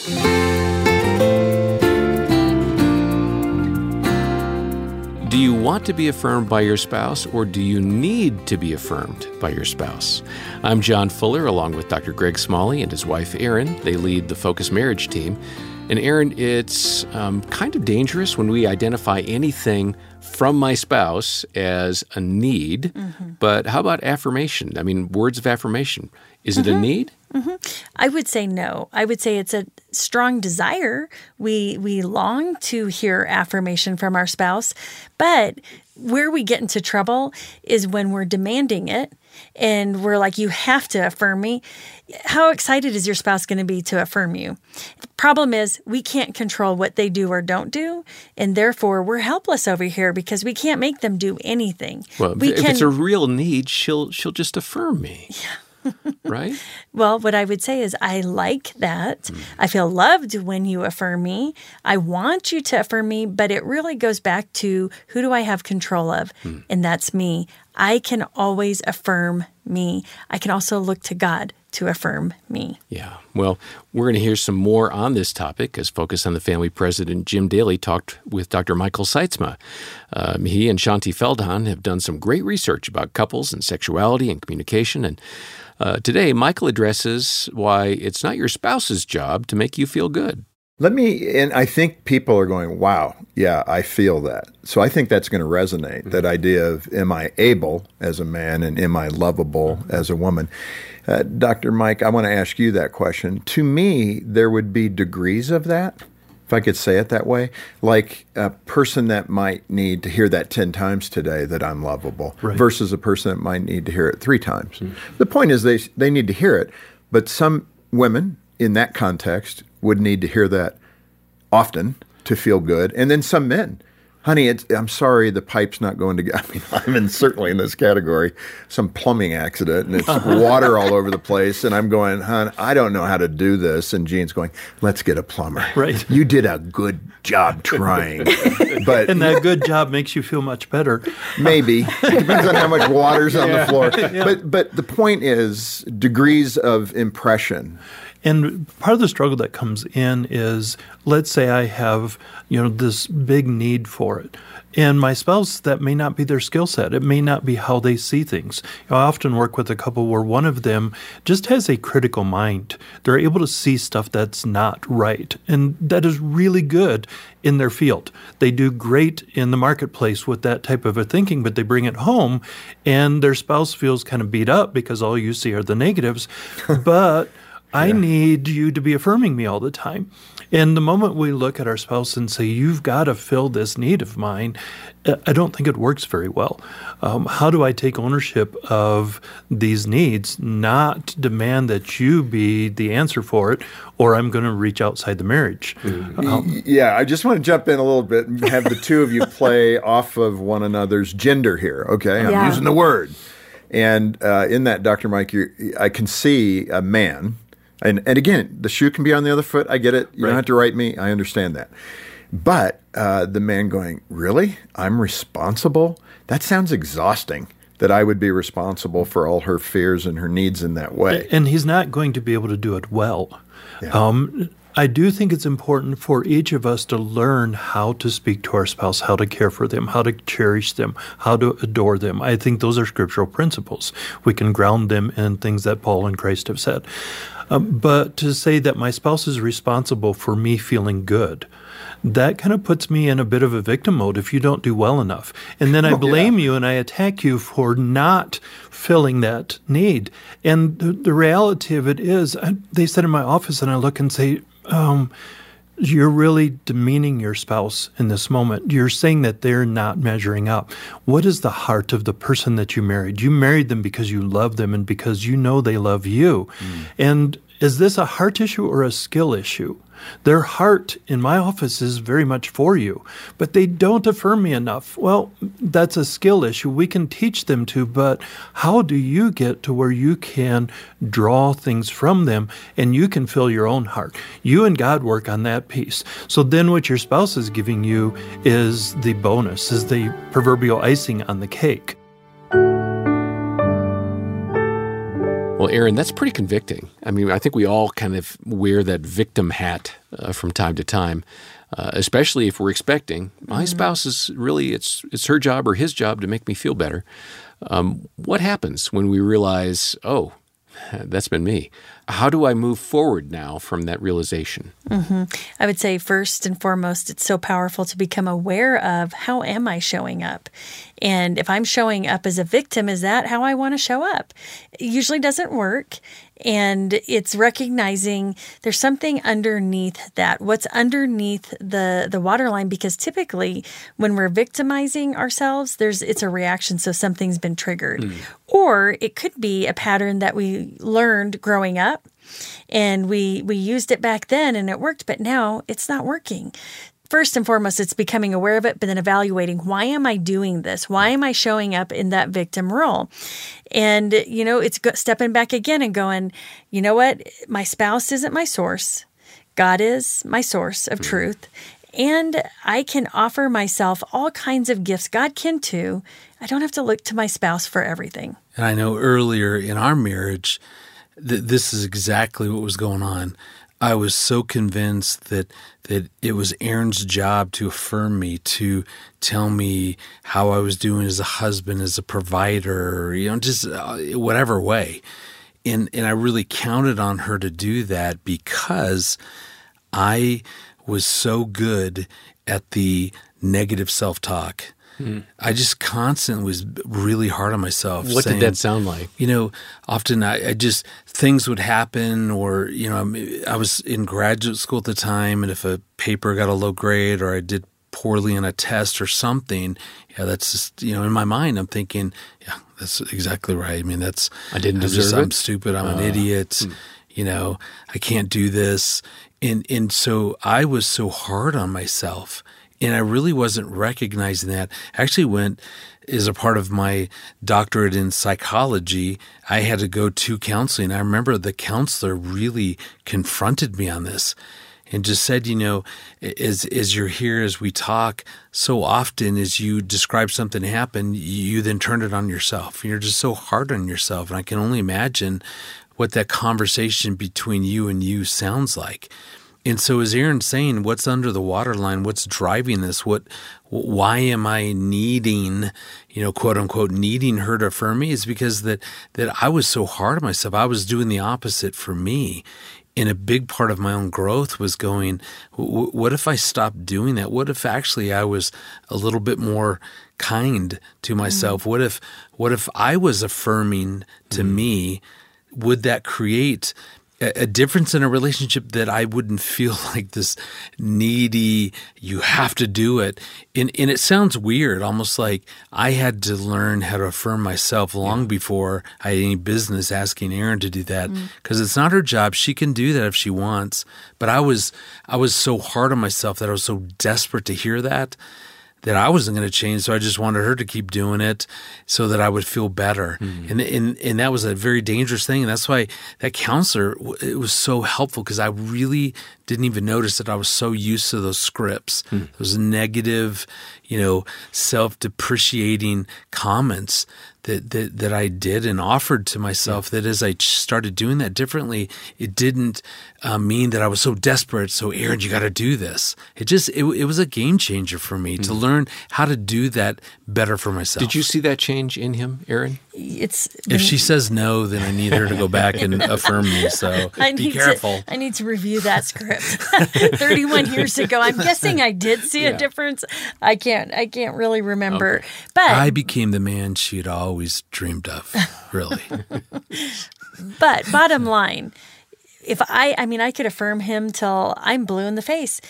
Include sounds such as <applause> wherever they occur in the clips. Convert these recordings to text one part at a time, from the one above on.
Do you want to be affirmed by your spouse or do you need to be affirmed by your spouse? I'm John Fuller along with Dr. Greg Smalley and his wife Erin. They lead the Focus Marriage team. And Erin, it's um, kind of dangerous when we identify anything from my spouse as a need. Mm-hmm. But how about affirmation? I mean, words of affirmation. Is mm-hmm. it a mm-hmm. need? Mm-hmm. I would say no. I would say it's a strong desire. We we long to hear affirmation from our spouse, but where we get into trouble is when we're demanding it and we're like, you have to affirm me. How excited is your spouse going to be to affirm you? The problem is, we can't control what they do or don't do. And therefore, we're helpless over here because we can't make them do anything. Well, we if can, it's a real need, she'll, she'll just affirm me. Yeah <laughs> right? Well, what I would say is, I like that. Mm. I feel loved when you affirm me. I want you to affirm me, but it really goes back to who do I have control of? Mm. And that's me. I can always affirm me. I can also look to God to affirm me. Yeah. Well, we're going to hear some more on this topic as Focus on the Family President Jim Daly talked with Dr. Michael Sytsma. Um, he and Shaunti Feldhahn have done some great research about couples and sexuality and communication. And uh, today, Michael addresses why it's not your spouse's job to make you feel good. Let me, and I think people are going, wow, yeah, I feel that. So I think that's going to resonate mm-hmm. that idea of, am I able as a man and am I lovable mm-hmm. as a woman? Uh, Dr. Mike, I want to ask you that question. To me, there would be degrees of that if I could say it that way, like a person that might need to hear that 10 times today that I'm lovable right. versus a person that might need to hear it three times. Mm. The point is they, they need to hear it, but some women in that context would need to hear that often to feel good. And then some men honey, I'm sorry, the pipe's not going to. <laughs> I mean, I'm in, certainly in this category, some plumbing accident, and it's uh-huh. water all over the place. And I'm going, hon, I don't know how to do this. And Jean's going, let's get a plumber. Right. You did a good job trying, <laughs> but and that good job makes you feel much better. Maybe it depends on how much water's on yeah. the floor. <laughs> Yeah. But but the point is degrees of impression. And part of the struggle that comes in is let's say I have, you know, this big need for it. And my spouse, that may not be their skill set. It may not be how they see things. You know, I often work with a couple where one of them just has a critical mind. They're able to see stuff that's not right. And that is really good in their field. They do great in the marketplace with that type of a thinking, but they bring it home and their spouse feels kind of beat up because all you see are the negatives. <laughs> but I yeah. need you to be affirming me all the time. And the moment we look at our spouse and say, You've got to fill this need of mine, uh, I don't think it works very well. Um, how do I take ownership of these needs, not demand that you be the answer for it, or I'm going to reach outside the marriage? Mm-hmm. Um, yeah, I just want to jump in a little bit and have the two of you <laughs> play off of one another's gender here. Okay, I'm yeah. using the word. And uh, in that, Dr. Mike, I can see a man and and again, the shoe can be on the other foot. I get it. You right. don't have to write me. I understand that. But uh, the man going, really? I'm responsible? That sounds exhausting. That I would be responsible for all her fears and her needs in that way. And he's not going to be able to do it well. Yeah. Um, I do think it's important for each of us to learn how to speak to our spouse, how to care for them, how to cherish them, how to adore them. I think those are scriptural principles. We can ground them in things that Paul and Christ have said. Um, but to say that my spouse is responsible for me feeling good, that kind of puts me in a bit of a victim mode if you don't do well enough. And then I blame yeah. you and I attack you for not filling that need. And the, the reality of it is, I, they sit in my office and I look and say, um, you're really demeaning your spouse in this moment. You're saying that they're not measuring up. What is the heart of the person that you married? You married them because you love them and because you know they love you. Mm. And is this a heart issue or a skill issue? Their heart in my office is very much for you, but they don't affirm me enough. Well, that's a skill issue. We can teach them to, but how do you get to where you can draw things from them and you can fill your own heart? You and God work on that piece. So then what your spouse is giving you is the bonus, is the proverbial icing on the cake. Erin, that's pretty convicting. I mean, I think we all kind of wear that victim hat uh, from time to time, uh, especially if we're expecting my spouse is really it's it's her job or his job to make me feel better. Um, what happens when we realize, oh, <sighs> that's been me? How do I move forward now from that realization? Mm-hmm. I would say first and foremost, it's so powerful to become aware of how am I showing up? And if I'm showing up as a victim, is that how I want to show up? It usually doesn't work. And it's recognizing there's something underneath that. What's underneath the the waterline? Because typically when we're victimizing ourselves, there's it's a reaction. So something's been triggered. Mm. Or it could be a pattern that we learned growing up and we we used it back then and it worked but now it's not working first and foremost it's becoming aware of it but then evaluating why am i doing this? Why am i showing up in that victim role? And you know it's stepping back again and going you know what? My spouse isn't my source. God is my source of hmm. truth. And i can offer myself all kinds of gifts god can too. I don't have to look to my spouse for everything. And I know earlier in our marriage, that this is exactly what was going on. I was so convinced that that it was Erin's job to affirm me, to tell me how I was doing as a husband, as a provider, you know, just uh, whatever way. And and I really counted on her to do that because I was so good at the negative self-talk. I just constantly was really hard on myself. What saying, did that sound like? you know, often I, I just things would happen, or you know, I'm- was in graduate school at the time, and if a paper got a low grade or I did poorly on a test or something, yeah, that's just you know, in my mind, I'm thinking, yeah, that's exactly right. I mean, that's I didn't I'm just- deserve I'm? Uh, stupid. I'm an idiot. You know, I can't do this, and and so I was so hard on myself, and I really wasn't recognizing that. I actually went as a part of my doctorate in psychology. I had to go to counseling. I remember the counselor really confronted me on this. And just said, you know, as as you're here, as we talk, so often as you describe something happen, you then turn it on yourself. You're just so hard on yourself, and I can only imagine what that conversation between you and you sounds like. And so, as Erin's saying, what's under the waterline? What's driving this? What? Why am I needing, you know, quote unquote, needing her to affirm me? Is because that that I was so hard on myself. I was doing the opposite for me. And a big part of my own growth was going, what if I stopped doing that? What if actually I was a little bit more kind to mm-hmm. myself? What if, what if I was affirming to mm-hmm. me? Would that create a, difference in a relationship that I wouldn't feel <laughs> like this needy, you have to do it. And, and it sounds weird, almost like I had to learn how to affirm myself long before I had any business asking Erin to do that mm. because it's not her job. She can do that if she wants. But I was, I was so hard on myself that I was so desperate to hear that that I wasn't going to change. So I just wanted her to keep doing it so that I would feel better. Mm-hmm. And, and, and that was a very dangerous thing. And that's why that counselor, it was so helpful because I really didn't even notice that I was so used to those scripts, hmm. those negative, you know, self depreciating comments that, that, that I did and offered to myself that as I started doing that differently, it didn't uh, mean that I was so desperate. So Erin, you got to do this. It just, it, it was a game changer for me to learn how to do that better for myself. Did you see that change in him, Erin? it's If she says no, then I need her to go back and <laughs> affirm me. So I be need careful. To, I need to review that script. <laughs> 31 years ago. I'm guessing I did see a difference. I can't I can't really remember. But I became the man she'd always dreamed of, really. <laughs> but bottom line, if I I mean I could affirm him till I'm blue in the face.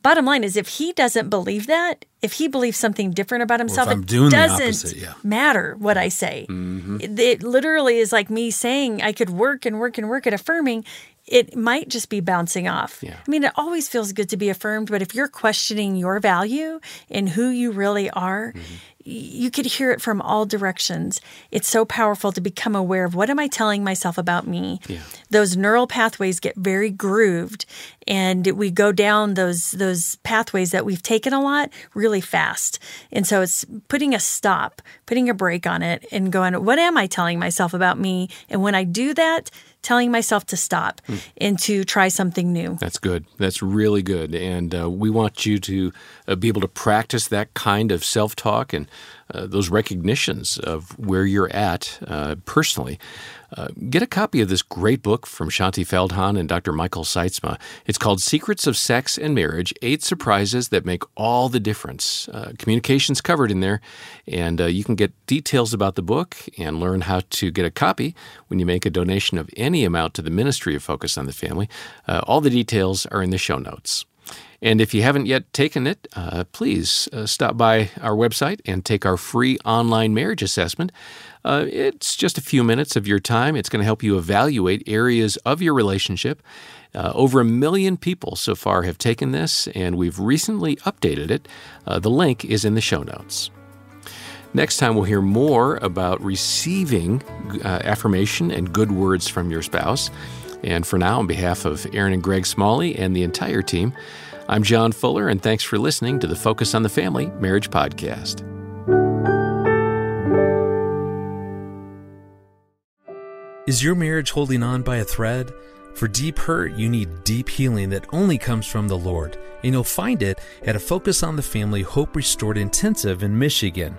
Bottom line is if he doesn't believe that, if he believes something different about himself, it doesn't opposite, yeah. matter what I say. Mm-hmm. It, it literally is like me saying I could work and work and work at affirming. It might just be bouncing off. Yeah. I mean, it always feels good to be affirmed, but if you're questioning your value and who you really are, mm-hmm. You could hear it from all directions. It's so powerful to become aware of what am I telling myself about me. Yeah. Those neural pathways get very grooved, and we go down those those pathways that we've taken a lot really fast. And so it's putting a stop, putting a break on it, and going, what am I telling myself about me? And when I do that, telling myself to stop Hmm. and to try something new. That's good. That's really good. And uh, we want you to uh, be able to practice that kind of self talk and uh, those recognitions of where you're at uh, personally. Uh, get a copy of this great book from Shaunti Feldhahn and Dr. Michael Sytsma. It's called Secrets of Sex and Marriage Eight Surprises That Make All the Difference. Uh, communications covered in there, and uh, you can get details about the book and learn how to get a copy when you make a donation of any amount to the Ministry of Focus on the Family. Uh, all the details are in the show notes. And if you haven't yet taken it, uh, please uh, stop by our website and take our free online marriage assessment. Uh, it's just a few minutes of your time. It's going to help you evaluate areas of your relationship. Uh, over a million people so far have taken this, and we've recently updated it. Uh, the link is in the show notes. Next time, we'll hear more about receiving uh, affirmation and good words from your spouse. And for now, on behalf of Erin and Greg Smalley and the entire team, I'm John Fuller, and thanks for listening to the Focus on the Family Marriage Podcast. Is your marriage holding on by a thread? For deep hurt, you need deep healing that only comes from the Lord. And you'll find it at a Focus on the Family Hope Restored Intensive in Michigan.